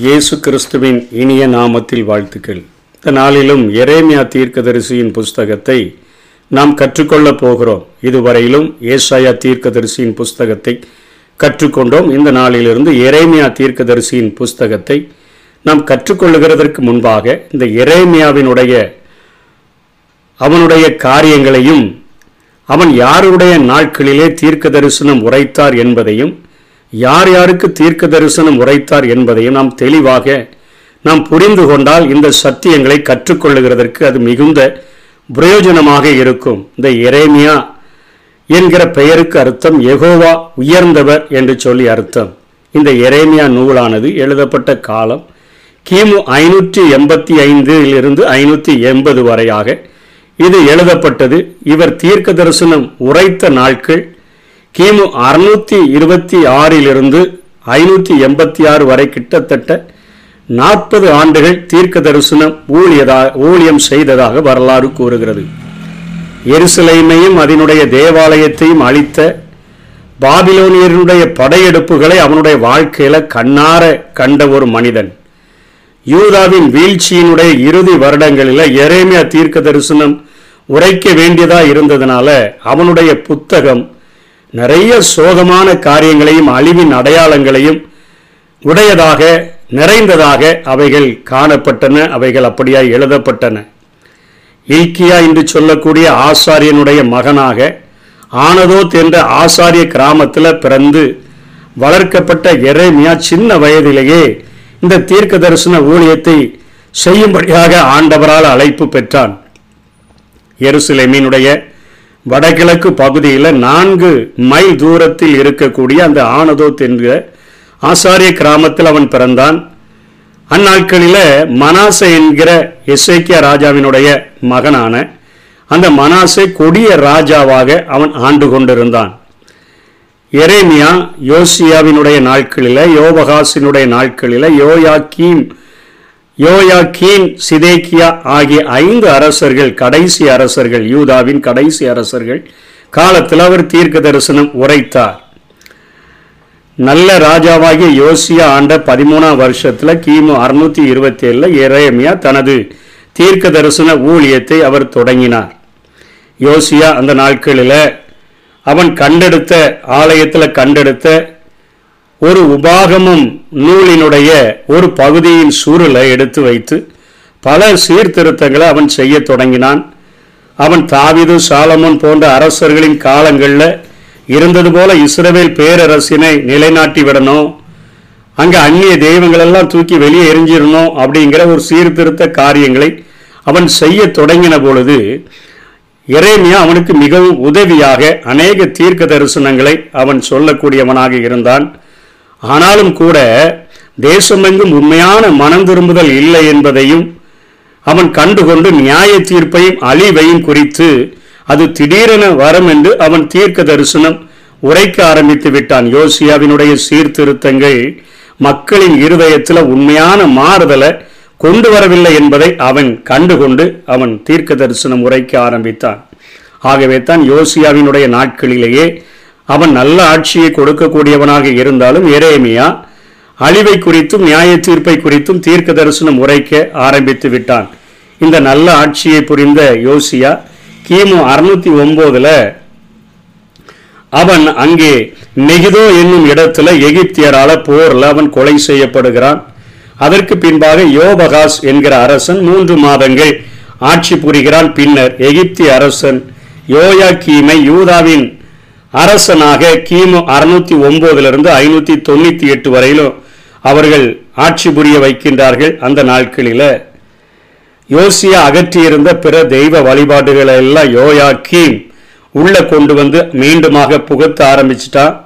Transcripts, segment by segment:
இயேசு கிறிஸ்துவின் இனிய நாமத்தில் வாழ்த்துக்கள். இந்த நாளிலும் எரேமியா தீர்க்கதரிசியின் புஸ்தகத்தை நாம் கற்றுக்கொள்ளப் போகிறோம். இதுவரையிலும் ஏசாயா தீர்க்கதரிசியின் புஸ்தகத்தை கற்றுக்கொண்டோம். இந்த நாளிலிருந்து எரேமியா தீர்க்கதரிசியின் புஸ்தகத்தை நாம் கற்றுக்கொள்ளுகிறதற்கு முன்பாக இந்த எரேமியாவினுடைய அவனுடைய காரியங்களையும் அவன் யாருடைய நாட்களிலே தீர்க்க தரிசனம் உரைத்தார் என்பதையும் யார் யாருக்கு தீர்க்க தரிசனம் உரைத்தார் என்பதையும் நாம் தெளிவாக நாம் புரிந்து கொண்டால் இந்த சத்தியங்களை கற்றுக்கொள்ளுகிறதற்கு அது மிகுந்த பிரயோஜனமாக இருக்கும். இந்த எரேமியா என்கிற பெயருக்கு அர்த்தம் எகோவா உயர்ந்தவர் என்று சொல்லி அர்த்தம். இந்த எரேமியா நூலானது எழுதப்பட்ட காலம் கிமு ஐநூற்றி எண்பத்தி ஐந்திலிருந்து ஐநூற்றி எண்பது வரையாக இது எழுதப்பட்டது. இவர் தீர்க்க தரிசனம் உரைத்த நாட்கள் கிமு அறுநூத்தி இருபத்தி ஆறிலிருந்து ஐநூற்றி எண்பத்தி ஆறு வரை கிட்டத்தட்ட நாற்பது ஆண்டுகள் தீர்க்க தரிசனம் ஊழியதா ஊழியம் செய்ததாக வரலாறு கூறுகிறது. எருசலேமையும் அதனுடைய தேவாலயத்தையும் அழித்த பாபிலோனியருடைய படையெடுப்புகளை அவனுடைய வாழ்க்கையில கண்ணார கண்ட ஒரு மனிதன். யூதாவின் வீழ்ச்சியினுடைய இறுதி வருடங்களில் எரேமியா தீர்க்க தரிசனம் உரைக்க வேண்டியதா இருந்ததுனால அவனுடைய புத்தகம் நிறைய சோகமான காரியங்களையும் அழிவின் அடையாளங்களையும் உடையதாக நிறைந்ததாக அவைகள் காணப்பட்டன அவைகள் அப்படியாய் எழுதப்பட்டன. இல்கியா என்று சொல்லக்கூடிய ஆசாரியனுடைய மகனாக ஆனதோத் என்ற ஆசாரிய கிராமத்தில் பிறந்து வளர்க்கப்பட்ட எரேமியா சின்ன வயதிலேயே இந்த தீர்க்க தரிசன ஊழியத்தை செய்யும்படியாக ஆண்டவரால் அழைப்பு பெற்றான். எருசலேமினுடைய வடகிழக்கு பகுதியில் நான்கு மைல் தூரத்தில் இருக்கக்கூடிய அந்த ஆனதோத் என்கிற ஆசாரிய கிராமத்தில் அவன் பிறந்தான். அந்நாட்களில் மனாசை என்கிற எஸ்ஐக்கிய ராஜாவினுடைய மகனான அந்த மனாசை கொடிய ராஜாவாக அவன் ஆண்டு கொண்டிருந்தான். எரேமியா யோசியாவினுடைய நாட்களில் யோபகாசினுடைய நாட்களில் யோயாக்கீம் யோயாக்கீன் சிதேக்கியா ஆகிய ஐந்து அரசர்கள் கடைசி அரசர்கள் யூதாவின் கடைசி அரசர்கள் காலத்தில் அவர் தீர்க்க தரிசனம் உரைத்தார். நல்ல ராஜாவாகிய யோசியா ஆண்ட பதிமூணாம் வருஷத்தில் கிமு அறுநூத்தி இருபத்தி ஏழுல எரேமியா தனது தீர்க்க தரிசன ஊழியத்தை அவர் தொடங்கினார். யோசியா அந்த நாட்களில் அவன் கண்டெடுத்த ஆலயத்தில் கண்டெடுத்த ஒரு உபாகமும் நூலினுடைய ஒரு பகுதியின் சூழலை எடுத்து வைத்து பல சீர்திருத்தங்களை அவன் செய்ய தொடங்கினான். அவன் தாவிது சாலமோன் போன்ற அரசர்களின் காலங்களில் இருந்தது போல இஸ்ரவேல் பேரரசினை நிலைநாட்டி விடணும். அங்கே அந்நிய தெய்வங்களெல்லாம் தூக்கி வெளியே எரிஞ்சிடணும் அப்படிங்கிற ஒரு சீர்திருத்த காரியங்களை அவன் செய்ய தொடங்கின பொழுது இறைமையா அவனுக்கு மிகவும் உதவியாக அநேக தீர்க்க தரிசனங்களை அவன் சொல்லக்கூடியவனாக இருந்தான். ஆனாலும் கூட தேசமெங்கும் உண்மையான மனம் திரும்புதல் இல்லை என்பதையும் அவன் கண்டுகொண்டு நியாய தீர்ப்பையும் அழிவையும் குறித்து அது திடீரென வரும் என்று அவன் தீர்க்க தரிசனம் உரைக்க ஆரம்பித்து விட்டான். யோசியாவினுடைய சீர்திருத்தங்கள் மக்களின் இருதயத்தில் உண்மையான மாறுதலை கொண்டு வரவில்லை என்பதை அவன் கண்டுகொண்டு அவன் தீர்க்க தரிசனம் உரைக்க ஆரம்பித்தான். ஆகவே தான் யோசியாவினுடைய நாட்களிலேயே அவன் நல்ல ஆட்சியை கொடுக்கக்கூடியவனாக இருந்தாலும் எரேமியா அழிவை குறித்தும் நியாய தீர்ப்பை குறித்தும் தீர்க்க தரிசனம் உரைக்க ஆரம்பித்து விட்டான். இந்த நல்ல ஆட்சியை புரிந்த யோசியா கிமு அறுநூத்தி ஒன்பதுல அவன் அங்கே நெகிதோ என்னும் இடத்துல எகிப்தியரால போர்ல அவன் கொலை செய்யப்படுகிறான். அதற்கு பின்பாக யோபகாஸ் என்கிற அரசன் மூன்று மாதங்கள் ஆட்சி புரிகிறான். பின்னர் எகிப்திய அரசன் யோயா கீமை யூதாவின் அரசனாக கிமு அறுநூத்தி ஒன்பதிலிருந்து ஐநூத்தி தொண்ணூத்தி எட்டு வரையிலும் அவர்கள் ஆட்சி புரிய வைக்கின்றார்கள். அந்த நாட்களில் யோசியா அகற்றியிருந்த பிற தெய்வ வழிபாடுகளை எல்லாம் யோயா கீம் உள்ள கொண்டு வந்து மீண்டுமாக புகுத்த ஆரம்பிச்சிட்டான்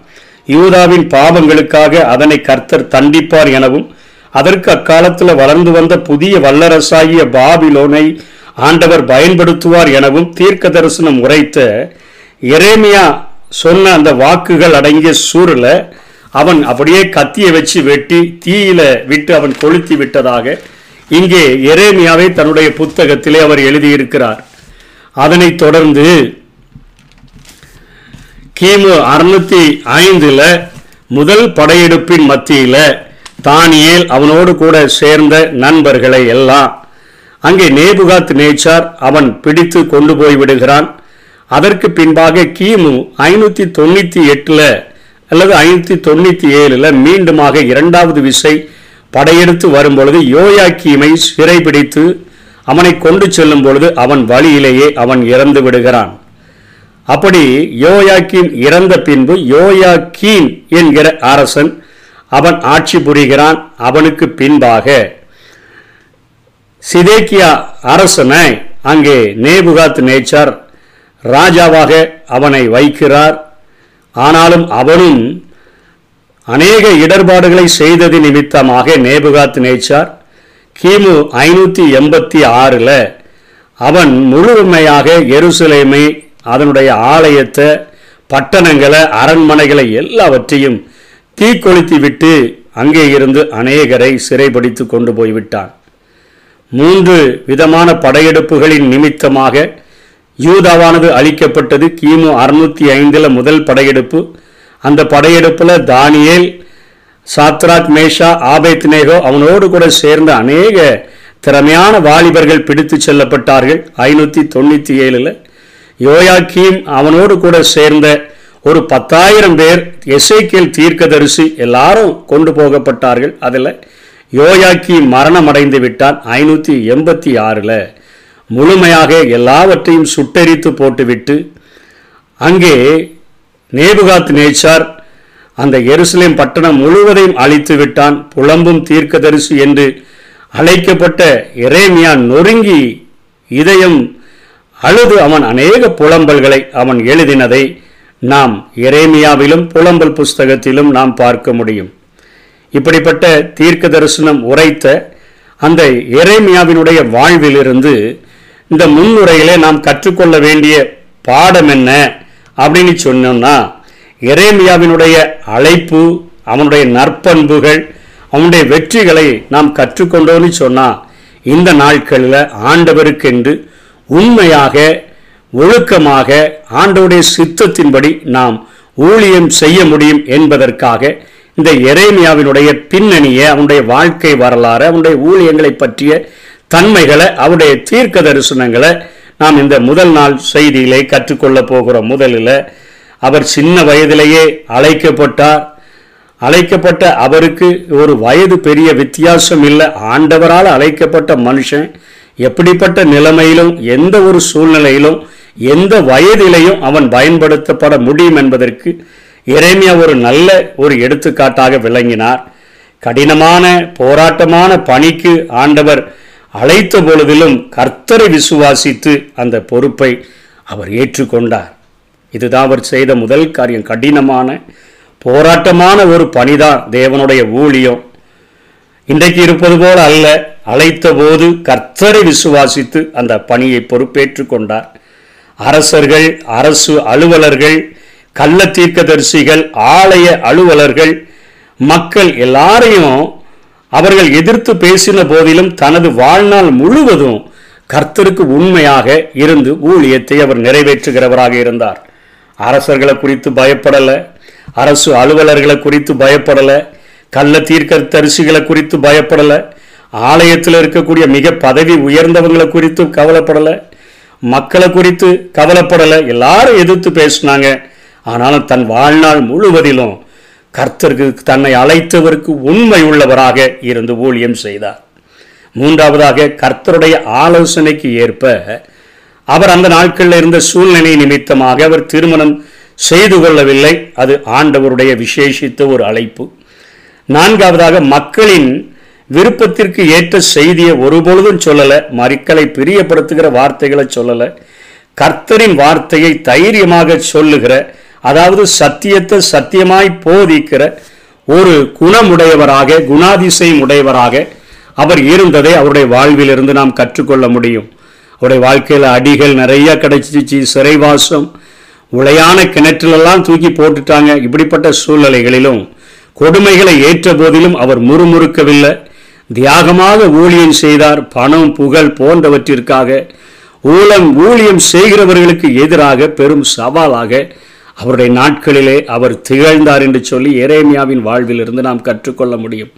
யூதாவின் பாவங்களுக்காக அதனை கர்த்தர் தண்டிப்பார் எனவும் அதற்கு அக்காலத்தில் வளர்ந்து வந்த புதிய வல்லரசாகிய பாபிலோனை ஆண்டவர் பயன்படுத்துவார் எனவும் தீர்க்க தரிசனம் உரைத்த எரேமியா சொன்ன அந்த வாக்குகள் அடங்கிய சூரில் அவன் அப்படியே கத்தியை வச்சு வெட்டி தீயில விட்டு அவன் கொளுத்தி விட்டதாக இங்கே எரேமியாவை தன்னுடைய புத்தகத்திலே அவர் எழுதியிருக்கிறார். அதனைத் தொடர்ந்து கிமு அறுநூத்தி ஐந்துல முதல் படையெடுப்பின் மத்தியில தானியேல் அவனோடு கூட சேர்ந்த நண்பர்களை எல்லாம் அங்கே நேபுகாத் நேச்சார் அவன் பிடித்து கொண்டு போய் விடுகிறான். அதற்கு பின்பாக கிமு ஐநூற்றி தொண்ணூற்றி எட்டில் அல்லது ஐநூற்றி தொண்ணூற்றி ஏழில் மீண்டுமாக இரண்டாவது விசை படையெடுத்து வரும்பொழுது யோயா கீமை சிறைபிடித்து அவனை கொண்டு செல்லும் பொழுது அவன் வழியிலேயே அவன் இறந்து விடுகிறான். அப்படி யோயாக்கீம் இறந்த பின்பு யோயாக்கீன் என்கிற அரசன் அவன் ஆட்சி புரிகிறான். அவனுக்கு பின்பாக சிதேக்கியா அரசனை அங்கே நேபுகாத் நேச்சார் ராஜாவாக அவனை வைக்கிறார். ஆனாலும் அவனும் அநேக இடர்பாடுகளை செய்தது நிமித்தமாக நேபுகாத் நேச்சார் கிமு ஐநூற்றி எண்பத்தி ஆறில் அவன் முழுமையாக எருசலேமை அதனுடைய ஆலயத்தை பட்டணங்களை அரண்மனைகளை எல்லாவற்றையும் தீக்கொளுத்தி விட்டு அங்கே இருந்து அநேகரை சிறைப்படுத்தி கொண்டு போய்விட்டான். மூன்று விதமான படையெடுப்புகளின் நிமித்தமாக யூதாவானது அளிக்கப்பட்டது கிமு அறுநூத்தி ஐந்தில் முதல் படையெடுப்பு. அந்த படையெடுப்பில் தானியேல் சாத்ராக் மேஷா ஆபேத் நேகோ அவனோடு கூட சேர்ந்த அநேக திறமையான வாலிபர்கள் பிடித்து செல்லப்பட்டார்கள். ஐநூற்றி தொண்ணூற்றி ஏழில் யோயாக்கீம் அவனோடு கூட சேர்ந்த ஒரு பத்தாயிரம் பேர் எசேக்கியல் தீர்க்கதரிசி எல்லாரும் கொண்டு போகப்பட்டார்கள். அதில் யோயாக்கி மரணமடைந்து விட்டான். ஐநூற்றி எண்பத்தி ஆறில் முழுமையாக எல்லாவற்றையும் சுட்டெரித்து போட்டுவிட்டு அங்கே நேபுகாத் நேச்சார் அந்த எருசலேம் பட்டணம் முழுவதையும் அழித்து விட்டான். புலம்பும் தீர்க்கதரிசி என்று அழைக்கப்பட்ட இறைமியான் நொறுங்கி இதயம் அழுது அவன் அநேக புலம்பல்களை அவன் எழுதினதை நாம் இறைமியாவிலும் புலம்பல் புஸ்தகத்திலும் நாம் பார்க்க முடியும். இப்படிப்பட்ட தீர்க்க தரிசனம் உரைத்த அந்த எரேமியாவினுடைய வாழ்விலிருந்து இந்த முன்னுரைகளை நாம் கற்றுக்கொள்ள வேண்டிய பாடம் என்ன அப்படின்னு சொன்னோம்னா எரேமியாவினுடைய அழைப்பு அவனுடைய நற்பண்புகள் அவனுடைய வெற்றிகளை நாம் கற்றுக்கொண்டோன்னு சொன்னால் இந்த நாட்களில் ஆண்டவருக்கென்று உண்மையாக ஒழுக்கமாக ஆண்டவருடைய சித்தத்தின்படி நாம் ஊழியம் செய்ய முடியும் என்பதற்காக இந்த எரேமியாவினுடைய பின்னணியை அவனுடைய வாழ்க்கை வரலாறு அவனுடைய ஊழியங்களை பற்றிய தன்மைகளை அவருடைய தீர்க்க தரிசனங்களை நாம் இந்த முதல் நாள் செய்தியிலே கற்றுக்கொள்ள போகிறோம். முதலில் அவர் சின்ன வயதிலேயே அழைக்கப்பட்டார். அழைக்கப்பட்ட அவருக்கு ஒரு வயது பெரிய வித்தியாசம் இல்லை. ஆண்டவரால் அழைக்கப்பட்ட மனுஷன் எப்படிப்பட்ட நிலைமையிலும் எந்த ஒரு சூழ்நிலையிலும் எந்த வயதிலையும் அவன் பயன்படுத்தப்பட முடியும் என்பதற்கு இறைமையா ஒரு நல்ல ஒரு எடுத்துக்காட்டாக விளங்கினார். கடினமான போராட்டமான பணிக்கு ஆண்டவர் அழைத்த பொழுதிலும் கர்த்தரை விசுவாசித்து அந்த பொறுப்பை அவர் ஏற்றுக்கொண்டார். இதுதான் அவர் செய்த முதல் காரியம். கடினமான போராட்டமான ஒரு பணிதான் தேவனுடைய ஊழியம். இன்றைக்கு இருப்பது போல அல்ல அழைத்த போது கர்த்தரை விசுவாசித்து அந்த பணியை பொறுப்பேற்றுக் கொண்டார். அரசர்கள் அரசு அலுவலர்கள் கள்ள தீர்க்கதரிசிகள் ஆலய அலுவலர்கள் மக்கள் எல்லாரையும் அவர்கள் எதிர்த்து பேசின போதிலும் தனது வாழ்நாள் முழுவதும் கர்த்தருக்கு உண்மையாக இருந்து ஊழியத்தை அவர் நிறைவேற்றுகிறவராக இருந்தார். அரசர்களை குறித்து பயப்படலை அரசு அலுவலர்களை குறித்து பயப்படலை கள்ள தீர்க்க தரிசிகளை குறித்து பயப்படலை ஆலயத்தில் இருக்கக்கூடிய மிக பதவி உயர்ந்தவங்களை குறித்து கவலைப்படலை மக்களை குறித்து கவலைப்படலை எல்லாரும் எதிர்த்து பேசினாங்க. ஆனாலும் தன் வாழ்நாள் முழுவதிலும் கர்த்தருக்கு தன்னை அழைத்தவருக்கு உண்மை உள்ளவராக இருந்து ஊழியம் செய்தார். மூன்றாவதாக கர்த்தருடைய ஆலோசனைக்கு ஏற்ப அவர் அந்த நாட்களில் இருந்த சூழ்நிலை நிமித்தமாக அவர் திருமணம் செய்து கொள்ளவில்லை. அது ஆண்டவருடைய விசேஷித்த ஒரு அழைப்பு. நான்காவதாக மக்களின் விருப்பத்திற்கு ஏற்ற செய்தியை ஒருபொழுதும் சொல்லலை மக்களை பிரியப்படுத்துகிற வார்த்தைகளை சொல்லலை. கர்த்தரின் வார்த்தையை தைரியமாக சொல்லுகிற அதாவது சத்தியத்தை சத்தியமாய் போதிக்கிற ஒரு குணமுடையவராக குணாதிசயம் உடையவராக அவர் இருந்ததை அவருடைய வாழ்விலிருந்து நாம் கற்றுக்கொள்ள முடியும். அவருடைய வாழ்க்கையில் அடிகள் நிறைய கிடைச்சிச்சு சிறைவாசம் உளையான கிணற்றிலெல்லாம் தூக்கி போட்டுட்டாங்க. இப்படிப்பட்ட சூழ்நிலைகளிலும் கொடுமைகளை ஏற்ற போதிலும் அவர் முறுமுறுக்கவில்லை. தியாகமாக ஊழியம் செய்தார். பணம் புகழ் போன்றவற்றிற்காக ஊழம் ஊழியம் செய்கிறவர்களுக்கு எதிராக பெரும் சவாலாக அவருடைய நாட்களிலே அவர் திகழ்ந்தார் என்று சொல்லி எரேமியாவின் வாழ்விலிருந்து நாம் கற்றுக்கொள்ள முடியும்.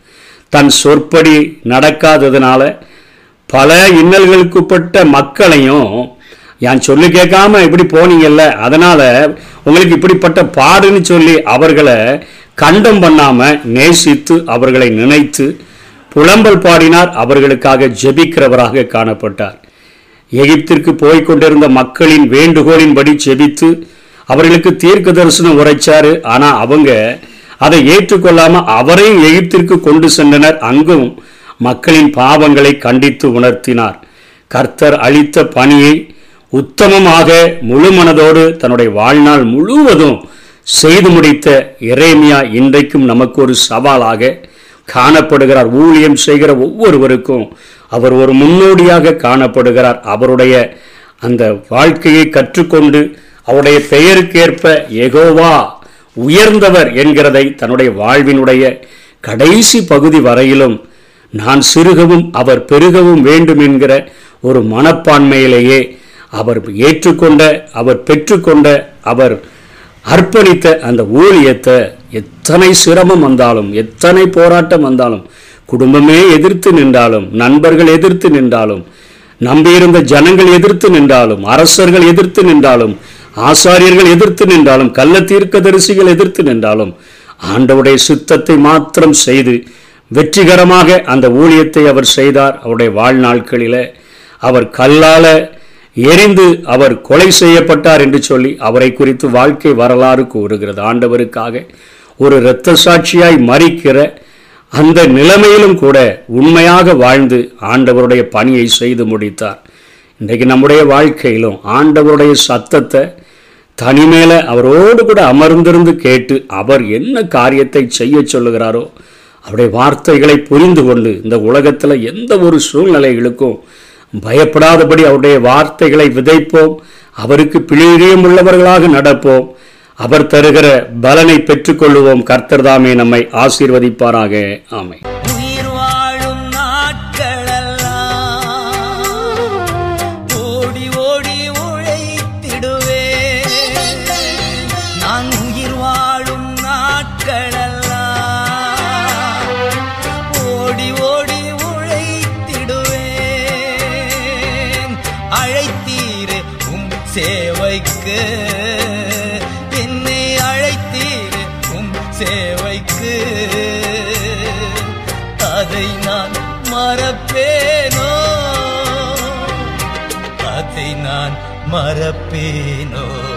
தன் சொற்படி நடக்காததுனால பல இன்னல்களுக்குப்பட்ட மக்களையும் என் சொல்லி கேட்காம இப்படி போனீங்கல்ல அதனால உங்களுக்கு இப்படிப்பட்ட பாடுன்னு சொல்லி அவர்களை கண்டம் பண்ணாமல் நேசித்து அவர்களை நினைத்து புலம்பல் பாடினார் அவர்களுக்காக ஜெபிக்கிறவராக காணப்பட்டார். எகிப்திற்கு போய்க் கொண்டிருந்த மக்களின் வேண்டுகோளின்படி ஜெபித்து அவர்களுக்கு தீர்க்க தரிசனம் உரைச்சாரு. ஆனால் அவங்க அதை ஏற்றுக்கொள்ளாமல் அவரையும் எகிப்திற்கு கொண்டு சென்றனர். அங்கும் மக்களின் பாவங்களை கண்டித்து உணர்த்தினார். கர்த்தர் அளித்த பணியை உத்தமமாக முழு மனதோடு தன்னுடைய வாழ்நாள் முழுவதும் செய்து முடித்த இறைமையா இன்றைக்கும் நமக்கு ஒரு சவாலாக காணப்படுகிறார். ஊழியம் செய்கிற ஒவ்வொருவருக்கும் அவர் ஒரு முன்னோடியாக காணப்படுகிறார். அவருடைய அந்த வாழ்க்கையை கற்றுக்கொண்டு அவருடைய பெயருக்கேற்ப எகோவா உயர்ந்தவர் என்கிறதை தன்னுடைய வாழ்வினுடைய கடைசி பகுதி வரையிலும் நான் சிறுகவும் அவர் பெருகவும் வேண்டும் என்கிற ஒரு மனப்பான்மையிலேயே அவர் ஏற்றுக்கொண்ட அவர் பெற்றுக்கொண்ட அவர் அர்ப்பணித்த அந்த ஊழியத்தை எத்தனை சிரமம் வந்தாலும் எத்தனை போராட்டம் வந்தாலும் குடும்பமே எதிர்த்து நின்றாலும் நண்பர்கள் எதிர்த்து நின்றாலும் நம்பியிருந்த ஜனங்கள் எதிர்த்து நின்றாலும் அரசர்கள் எதிர்த்து நின்றாலும் ஆசாரியர்கள் எதிர்த்து நின்றாலும் கள்ள தீர்க்க தரிசிகள் எதிர்த்து நின்றாலும் ஆண்டவுடைய சித்தத்தை மாத்திரம் செய்து வெற்றிகரமாக அந்த ஊழியத்தை அவர் செய்தார். அவருடைய வாழ்நாட்களில் அவர் கல்லால எரிந்து அவர் கொலை செய்யப்பட்டார் என்று சொல்லி அவரை குறித்து வாழ்க்கை வரலாறு கூறுகிறது. ஆண்டவருக்காக ஒரு இரத்த சாட்சியாய் மறிக்கிற அந்த நிலைமையிலும் கூட உண்மையாக வாழ்ந்து ஆண்டவருடைய பணியை செய்து முடித்தார். இன்றைக்கு நம்முடைய வாழ்க்கையிலும் ஆண்டவருடைய சத்தத்தை தனிமேல அவரோடு கூட அமர்ந்திருந்து கேட்டு அவர் என்ன காரியத்தை செய்ய சொல்லுகிறாரோ அவருடைய வார்த்தைகளை புரிந்து கொண்டு இந்த உலகத்தில் எந்த ஒரு சூழ்நிலைகளுக்கும் பயப்படாதபடி அவருடைய வார்த்தைகளை விதைப்போம் அவருக்கு பிழியம் உள்ளவர்களாக நடப்போம் அவர் தருகிற பலனை பெற்றுக்கொள்ளுவோம். கர்த்தர்தாமே நம்மை ஆசீர்வதிப்பாராக. ஆமை சேவைக்கு என்னை அழைத்தீரே உம் சேவைக்கு. அதை நான் மறப்பேனோ? அதை நான் மறப்பேனோ?